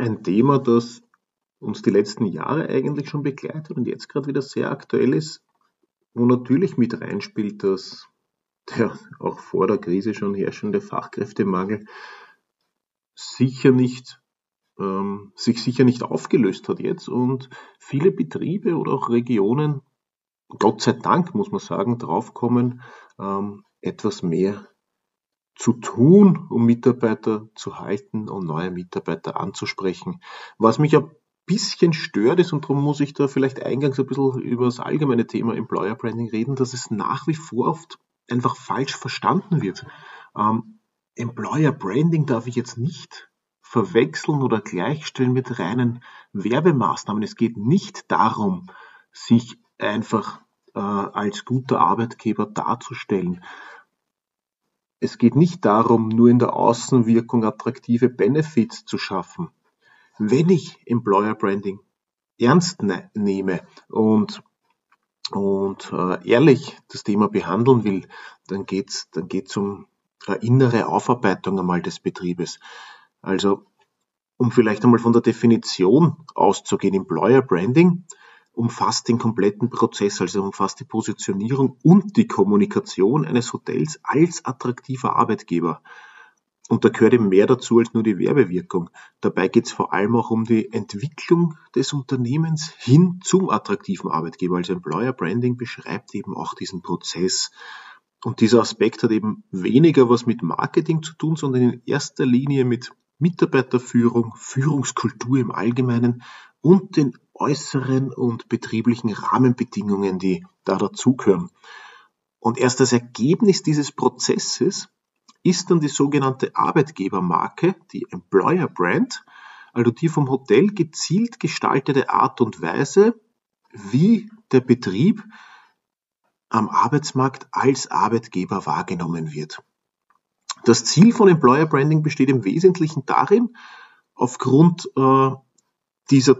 Ein Thema, das uns die letzten Jahre eigentlich schon begleitet und jetzt gerade wieder sehr aktuell ist, wo natürlich mit reinspielt, dass der auch vor der Krise schon herrschende Fachkräftemangel sicher nicht, ähm, sich sicher nicht aufgelöst hat jetzt und viele Betriebe oder auch Regionen, Gott sei Dank muss man sagen, draufkommen, ähm, etwas mehr zu tun, um Mitarbeiter zu halten und neue Mitarbeiter anzusprechen. Was mich ein bisschen stört ist, und darum muss ich da vielleicht eingangs ein bisschen über das allgemeine Thema Employer Branding reden, dass es nach wie vor oft einfach falsch verstanden wird. Ähm, Employer Branding darf ich jetzt nicht verwechseln oder gleichstellen mit reinen Werbemaßnahmen. Es geht nicht darum, sich einfach äh, als guter Arbeitgeber darzustellen. Es geht nicht darum, nur in der Außenwirkung attraktive Benefits zu schaffen. Wenn ich Employer Branding ernst ne nehme und, und äh, ehrlich das Thema behandeln will, dann geht's dann geht's um eine innere Aufarbeitung einmal des Betriebes. Also, um vielleicht einmal von der Definition auszugehen, Employer Branding umfasst den kompletten Prozess, also umfasst die Positionierung und die Kommunikation eines Hotels als attraktiver Arbeitgeber. Und da gehört eben mehr dazu als nur die Werbewirkung. Dabei geht es vor allem auch um die Entwicklung des Unternehmens hin zum attraktiven Arbeitgeber. Also Employer Branding beschreibt eben auch diesen Prozess. Und dieser Aspekt hat eben weniger was mit Marketing zu tun, sondern in erster Linie mit Mitarbeiterführung, Führungskultur im Allgemeinen und den äußeren und betrieblichen Rahmenbedingungen, die da dazugehören. Und erst das Ergebnis dieses Prozesses ist dann die sogenannte Arbeitgebermarke, die Employer Brand, also die vom Hotel gezielt gestaltete Art und Weise, wie der Betrieb am Arbeitsmarkt als Arbeitgeber wahrgenommen wird. Das Ziel von Employer Branding besteht im Wesentlichen darin, aufgrund äh, dieser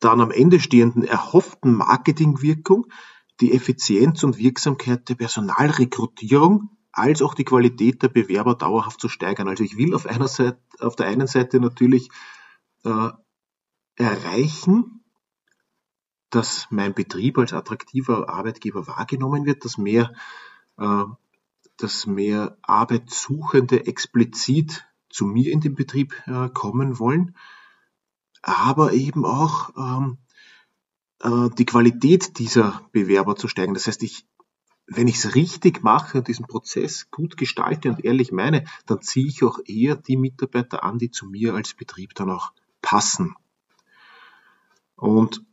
dann am Ende stehenden erhofften Marketingwirkung die Effizienz und Wirksamkeit der Personalrekrutierung als auch die Qualität der Bewerber dauerhaft zu steigern. Also ich will auf einer Seite, auf der einen Seite natürlich äh, erreichen, dass mein Betrieb als attraktiver Arbeitgeber wahrgenommen wird, dass mehr, äh, dass mehr Arbeitssuchende explizit zu mir in den Betrieb äh, kommen wollen aber eben auch ähm, äh, die Qualität dieser Bewerber zu steigen. Das heißt, ich, wenn ich es richtig mache und diesen Prozess gut gestalte und ehrlich meine, dann ziehe ich auch eher die Mitarbeiter an, die zu mir als Betrieb dann auch passen. Und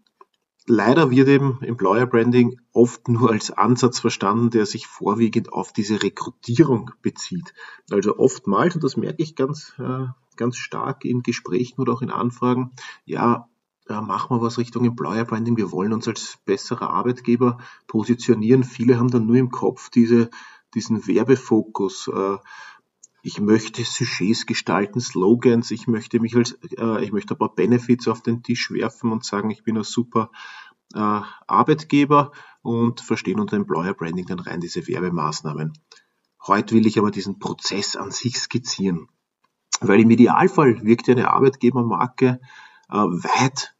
leider wird eben Employer Branding oft nur als Ansatz verstanden, der sich vorwiegend auf diese Rekrutierung bezieht. Also oftmals, und das merke ich ganz äh, ganz stark in Gesprächen oder auch in Anfragen, ja, äh, machen wir was Richtung Employer Branding, wir wollen uns als besserer Arbeitgeber positionieren. Viele haben dann nur im Kopf diese, diesen Werbefokus. Äh, ich möchte Sujets gestalten, Slogans, ich möchte mich als, äh, ich möchte ein paar Benefits auf den Tisch werfen und sagen, ich bin ein super Arbeitgeber und verstehen unter Employer Branding dann rein diese Werbemaßnahmen. Heute will ich aber diesen Prozess an sich skizzieren. Weil im Idealfall wirkt eine Arbeitgebermarke äh, weit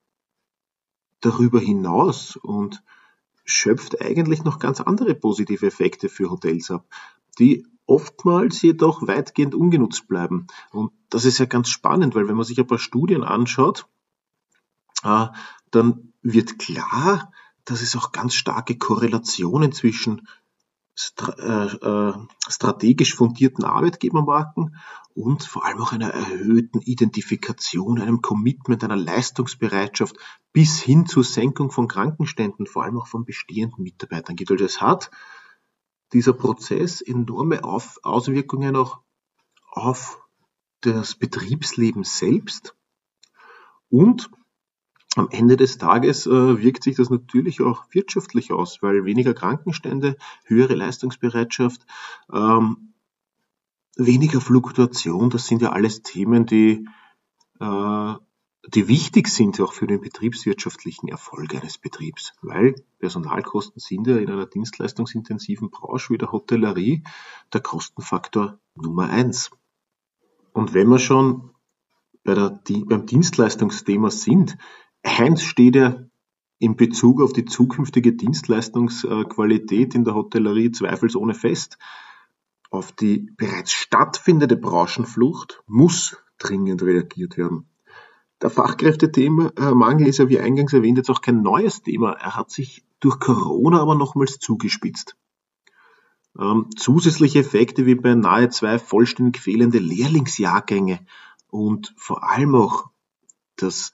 darüber hinaus und schöpft eigentlich noch ganz andere positive Effekte für Hotels ab, die oftmals jedoch weitgehend ungenutzt bleiben. Und das ist ja ganz spannend, weil wenn man sich ein paar Studien anschaut, äh, dann wird klar, dass es auch ganz starke Korrelationen zwischen äh, äh, strategisch fundierten Arbeitgebermarken und vor allem auch einer erhöhten Identifikation, einem Commitment, einer Leistungsbereitschaft bis hin zur Senkung von Krankenständen, vor allem auch von bestehenden Mitarbeitern gibt. Also es hat dieser Prozess enorme Auswirkungen auch auf das Betriebsleben selbst Und am Ende des Tages äh, wirkt sich das natürlich auch wirtschaftlich aus, weil weniger Krankenstände, höhere Leistungsbereitschaft, ähm, weniger Fluktuation, das sind ja alles Themen, die, äh, die wichtig sind auch für den betriebswirtschaftlichen Erfolg eines Betriebs, weil Personalkosten sind ja in einer dienstleistungsintensiven Branche wie der Hotellerie der Kostenfaktor Nummer eins. Und wenn wir schon bei der, die, beim Dienstleistungsthema sind, eins steht ja in Bezug auf die zukünftige Dienstleistungsqualität in der Hotellerie zweifelsohne fest. Auf die bereits stattfindende Branchenflucht muss dringend reagiert werden. Der Fachkräftemangel ist ja, wie eingangs erwähnt, jetzt auch kein neues Thema. Er hat sich durch Corona aber nochmals zugespitzt. Ähm, zusätzliche Effekte wie beinahe zwei vollständig fehlende Lehrlingsjahrgänge und vor allem auch das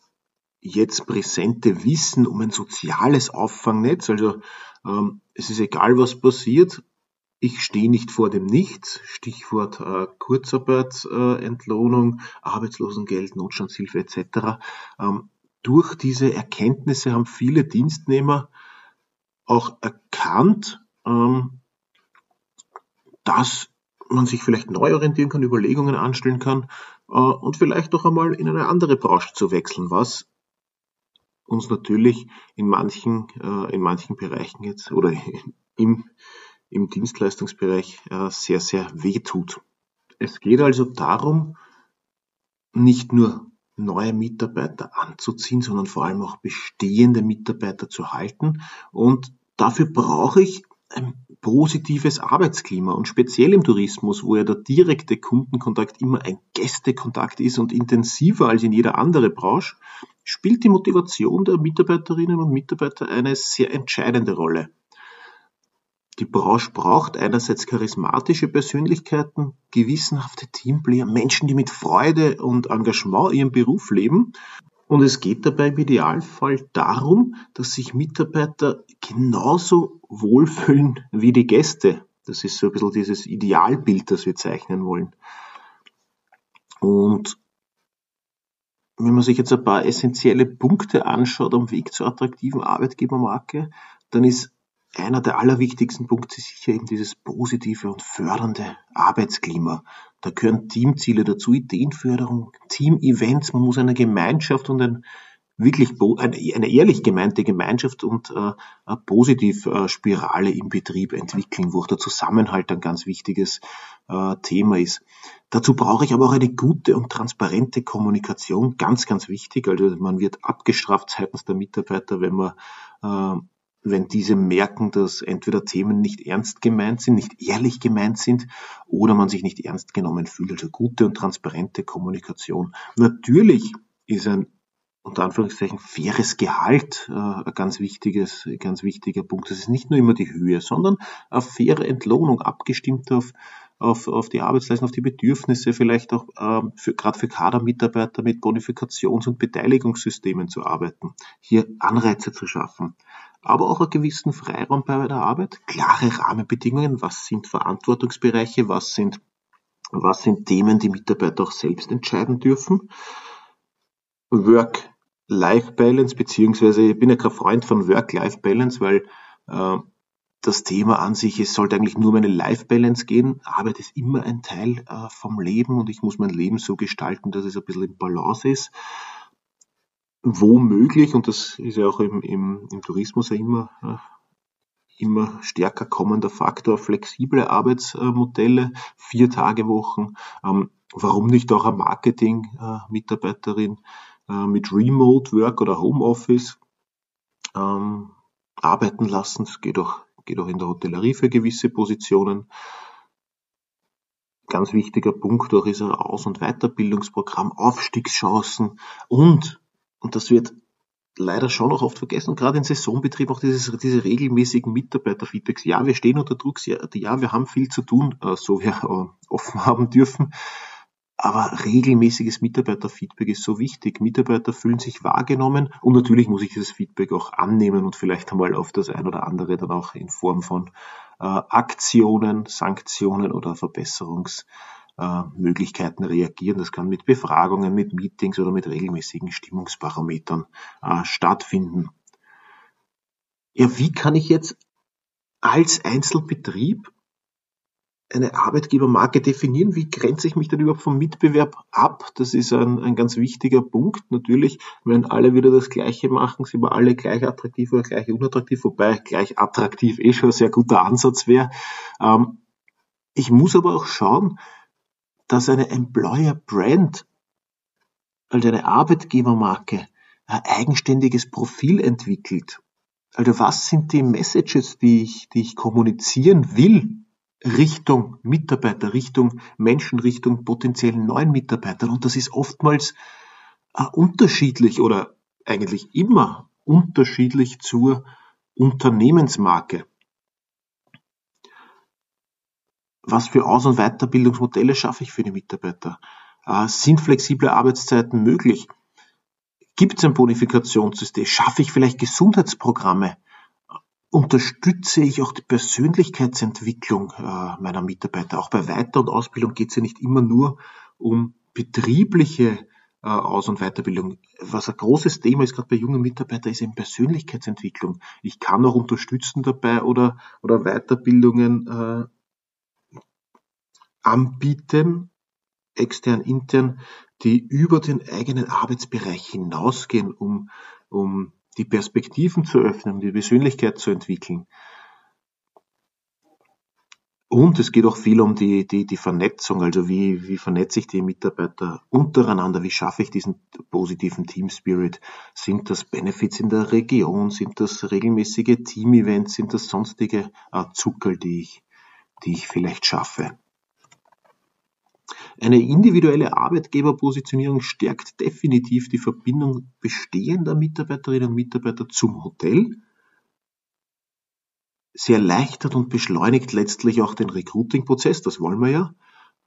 jetzt präsente Wissen um ein soziales Auffangnetz. Also ähm, es ist egal, was passiert. Ich stehe nicht vor dem Nichts. Stichwort äh, Kurzarbeit, äh, Arbeitslosengeld, Notstandshilfe etc. Ähm, durch diese Erkenntnisse haben viele Dienstnehmer auch erkannt, ähm, dass man sich vielleicht neu orientieren kann, Überlegungen anstellen kann äh, und vielleicht doch einmal in eine andere Branche zu wechseln, was uns natürlich in manchen, äh, in manchen Bereichen jetzt oder im, im Dienstleistungsbereich äh, sehr, sehr weh tut. Es geht also darum, nicht nur neue Mitarbeiter anzuziehen, sondern vor allem auch bestehende Mitarbeiter zu halten. Und dafür brauche ich ein positives Arbeitsklima und speziell im Tourismus, wo ja der direkte Kundenkontakt immer ein Gästekontakt ist und intensiver als in jeder andere Branche, spielt die Motivation der Mitarbeiterinnen und Mitarbeiter eine sehr entscheidende Rolle. Die Branche braucht einerseits charismatische Persönlichkeiten, gewissenhafte Teamplayer, Menschen, die mit Freude und Engagement ihren Beruf leben und es geht dabei im Idealfall darum, dass sich Mitarbeiter genauso wohlfühlen wie die Gäste. Das ist so ein bisschen dieses Idealbild, das wir zeichnen wollen. Und wenn man sich jetzt ein paar essentielle Punkte anschaut am Weg zur attraktiven Arbeitgebermarke, dann ist einer der allerwichtigsten Punkte sicher eben dieses positive und fördernde Arbeitsklima. Da gehören Teamziele dazu, Ideenförderung, Team-Events. Man muss eine Gemeinschaft und ein wirklich eine ehrlich gemeinte Gemeinschaft und äh, eine Positivspirale im Betrieb entwickeln, wo auch der Zusammenhalt ein ganz wichtiges äh, Thema ist. Dazu brauche ich aber auch eine gute und transparente Kommunikation, ganz, ganz wichtig. Also man wird abgestraft seitens der Mitarbeiter, wenn man äh, wenn diese merken, dass entweder Themen nicht ernst gemeint sind, nicht ehrlich gemeint sind oder man sich nicht ernst genommen fühlt. Also gute und transparente Kommunikation. Natürlich ist ein unter Anführungszeichen faires Gehalt äh, ein ganz wichtiges, ganz wichtiger Punkt. Das ist nicht nur immer die Höhe, sondern eine faire Entlohnung, abgestimmt auf, auf, auf die Arbeitsleistung, auf die Bedürfnisse, vielleicht auch ähm, für, gerade für Kadermitarbeiter mit Bonifikations- und Beteiligungssystemen zu arbeiten, hier Anreize zu schaffen aber auch einen gewissen Freiraum bei der Arbeit, klare Rahmenbedingungen, was sind Verantwortungsbereiche, was sind, was sind Themen, die Mitarbeiter auch selbst entscheiden dürfen. Work-Life-Balance, beziehungsweise ich bin ja kein Freund von Work-Life-Balance, weil äh, das Thema an sich, es sollte eigentlich nur um eine Life-Balance gehen. Arbeit ist immer ein Teil äh, vom Leben und ich muss mein Leben so gestalten, dass es ein bisschen in Balance ist womöglich, und das ist ja auch im, im, im Tourismus ja immer, äh, immer stärker kommender Faktor, flexible Arbeitsmodelle, vier Tage Wochen, ähm, warum nicht auch eine Marketing-Mitarbeiterin äh, mit Remote Work oder Homeoffice ähm, arbeiten lassen. Das geht auch, geht auch in der Hotellerie für gewisse Positionen. Ganz wichtiger Punkt auch ist ein Aus- und Weiterbildungsprogramm, Aufstiegschancen und und das wird leider schon auch oft vergessen. Gerade in Saisonbetrieb auch dieses, diese regelmäßigen Mitarbeiterfeedbacks. Ja, wir stehen unter Druck. Ja, wir haben viel zu tun, äh, so wir äh, offen haben dürfen. Aber regelmäßiges Mitarbeiterfeedback ist so wichtig. Mitarbeiter fühlen sich wahrgenommen und natürlich muss ich dieses Feedback auch annehmen und vielleicht einmal auf das ein oder andere dann auch in Form von äh, Aktionen, Sanktionen oder Verbesserungs äh, reagieren. Das kann mit Befragungen, mit Meetings oder mit regelmäßigen Stimmungsparametern äh, stattfinden. Ja, wie kann ich jetzt als Einzelbetrieb eine Arbeitgebermarke definieren? Wie grenze ich mich denn überhaupt vom Mitbewerb ab? Das ist ein, ein ganz wichtiger Punkt. Natürlich, wenn alle wieder das Gleiche machen, sind wir alle gleich attraktiv oder gleich unattraktiv, wobei gleich attraktiv eh schon ein sehr guter Ansatz wäre. Ähm, ich muss aber auch schauen, dass eine Employer Brand, also eine Arbeitgebermarke, ein eigenständiges Profil entwickelt. Also was sind die Messages, die ich, die ich kommunizieren will Richtung Mitarbeiter, Richtung Menschen, Richtung potenziellen neuen Mitarbeitern. Und das ist oftmals äh, unterschiedlich oder eigentlich immer unterschiedlich zur Unternehmensmarke. Was für Aus- und Weiterbildungsmodelle schaffe ich für die Mitarbeiter? Äh, sind flexible Arbeitszeiten möglich? Gibt es ein Bonifikationssystem? Schaffe ich vielleicht Gesundheitsprogramme? Unterstütze ich auch die Persönlichkeitsentwicklung äh, meiner Mitarbeiter. Auch bei Weiter- und Ausbildung geht es ja nicht immer nur um betriebliche äh, Aus- und Weiterbildung. Was ein großes Thema ist, gerade bei jungen Mitarbeitern, ist eben Persönlichkeitsentwicklung. Ich kann auch unterstützen dabei oder, oder Weiterbildungen äh, anbieten, extern, intern, die über den eigenen Arbeitsbereich hinausgehen, um, um die Perspektiven zu öffnen, die Persönlichkeit zu entwickeln. Und es geht auch viel um die, die, die Vernetzung, also wie, wie vernetze ich die Mitarbeiter untereinander, wie schaffe ich diesen positiven Team Spirit? Sind das Benefits in der Region? Sind das regelmäßige Team-Events? Sind das sonstige Zuckerl, die ich, die ich vielleicht schaffe? Eine individuelle Arbeitgeberpositionierung stärkt definitiv die Verbindung bestehender Mitarbeiterinnen und Mitarbeiter zum Hotel. Sie erleichtert und beschleunigt letztlich auch den Recruiting-Prozess, das wollen wir ja.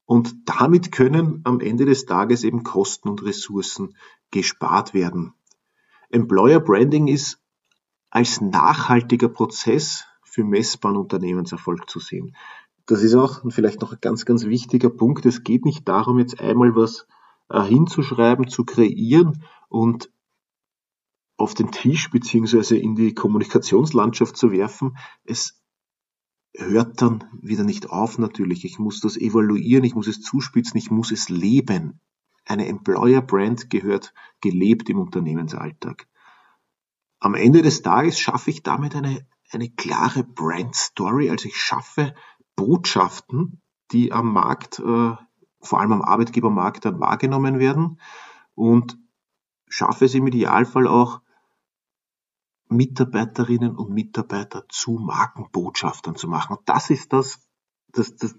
Und damit können am Ende des Tages eben Kosten und Ressourcen gespart werden. Employer Branding ist als nachhaltiger Prozess für messbaren Unternehmenserfolg zu sehen das ist auch vielleicht noch ein ganz, ganz wichtiger Punkt. Es geht nicht darum, jetzt einmal was äh, hinzuschreiben, zu kreieren und auf den Tisch beziehungsweise in die Kommunikationslandschaft zu werfen. Es hört dann wieder nicht auf natürlich. Ich muss das evaluieren, ich muss es zuspitzen, ich muss es leben. Eine Employer Brand gehört gelebt im Unternehmensalltag. Am Ende des Tages schaffe ich damit eine, eine klare Brand Story, also ich schaffe Botschaften, die am Markt, äh, vor allem am Arbeitgebermarkt dann wahrgenommen werden und schaffe es im Idealfall auch, Mitarbeiterinnen und Mitarbeiter zu Markenbotschaftern zu machen. Das ist das, das, das,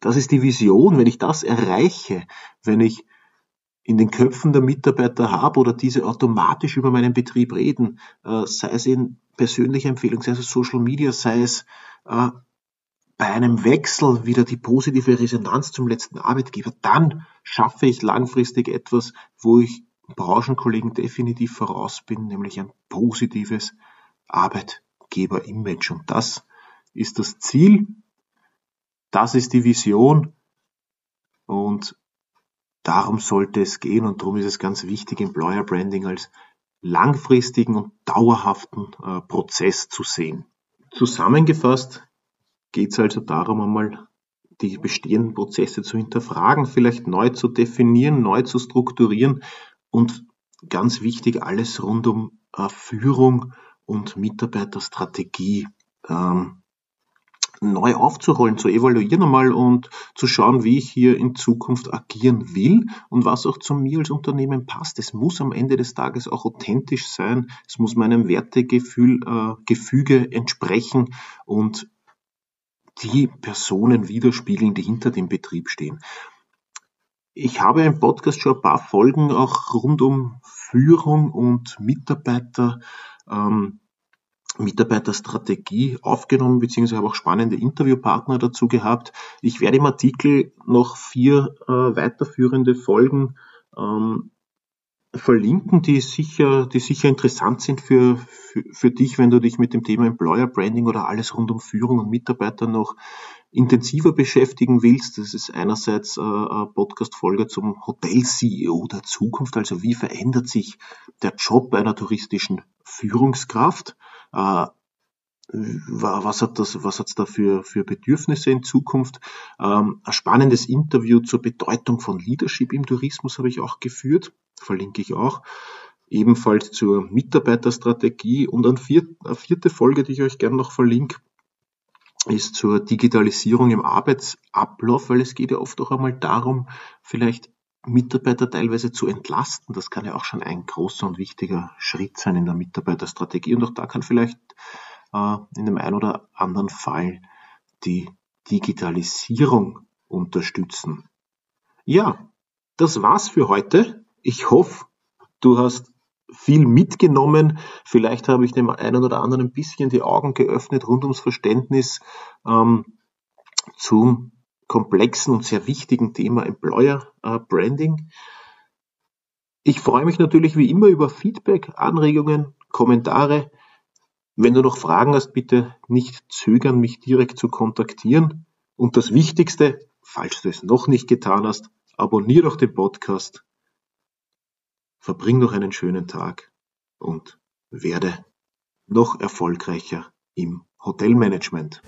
das ist die Vision. Wenn ich das erreiche, wenn ich in den Köpfen der Mitarbeiter habe oder diese automatisch über meinen Betrieb reden, äh, sei es in persönlicher Empfehlung, sei es Social Media, sei es äh, bei einem Wechsel wieder die positive Resonanz zum letzten Arbeitgeber, dann schaffe ich langfristig etwas, wo ich Branchenkollegen definitiv voraus bin, nämlich ein positives Arbeitgeber-Image. Und das ist das Ziel, das ist die Vision und darum sollte es gehen und darum ist es ganz wichtig, Employer Branding als langfristigen und dauerhaften äh, Prozess zu sehen. Zusammengefasst geht es also darum, einmal die bestehenden Prozesse zu hinterfragen, vielleicht neu zu definieren, neu zu strukturieren und ganz wichtig, alles rund um äh, Führung und Mitarbeiterstrategie ähm, neu aufzurollen, zu evaluieren einmal und zu schauen, wie ich hier in Zukunft agieren will und was auch zu mir als Unternehmen passt. Es muss am Ende des Tages auch authentisch sein, es muss meinem Wertegefühl, äh, Gefüge entsprechen und die Personen widerspiegeln, die hinter dem Betrieb stehen. Ich habe im Podcast schon ein paar Folgen auch rund um Führung und Mitarbeiter, ähm, Mitarbeiterstrategie aufgenommen, beziehungsweise habe auch spannende Interviewpartner dazu gehabt. Ich werde im Artikel noch vier äh, weiterführende Folgen ähm, verlinken, die sicher, die sicher interessant sind für, für, für dich, wenn du dich mit dem Thema Employer Branding oder alles rund um Führung und Mitarbeiter noch intensiver beschäftigen willst, das ist einerseits äh, eine Podcast-Folge zum Hotel-CEO der Zukunft, also wie verändert sich der Job einer touristischen Führungskraft, äh, was hat das, was hat's da für, für Bedürfnisse in Zukunft? Ähm, ein spannendes Interview zur Bedeutung von Leadership im Tourismus habe ich auch geführt, verlinke ich auch. Ebenfalls zur Mitarbeiterstrategie und eine vierte Folge, die ich euch gerne noch verlinke, ist zur Digitalisierung im Arbeitsablauf, weil es geht ja oft auch einmal darum, vielleicht Mitarbeiter teilweise zu entlasten. Das kann ja auch schon ein großer und wichtiger Schritt sein in der Mitarbeiterstrategie. Und auch da kann vielleicht äh, in dem einen oder anderen Fall die Digitalisierung unterstützen. Ja, das war's für heute. Ich hoffe, du hast viel mitgenommen. Vielleicht habe ich dem einen oder anderen ein bisschen die Augen geöffnet rund ums Verständnis ähm, zum komplexen und sehr wichtigen Thema Employer äh, Branding. Ich freue mich natürlich wie immer über Feedback, Anregungen, Kommentare. Wenn du noch Fragen hast, bitte nicht zögern, mich direkt zu kontaktieren. Und das Wichtigste, falls du es noch nicht getan hast, abonniere doch den Podcast verbring noch einen schönen Tag und werde noch erfolgreicher im Hotelmanagement.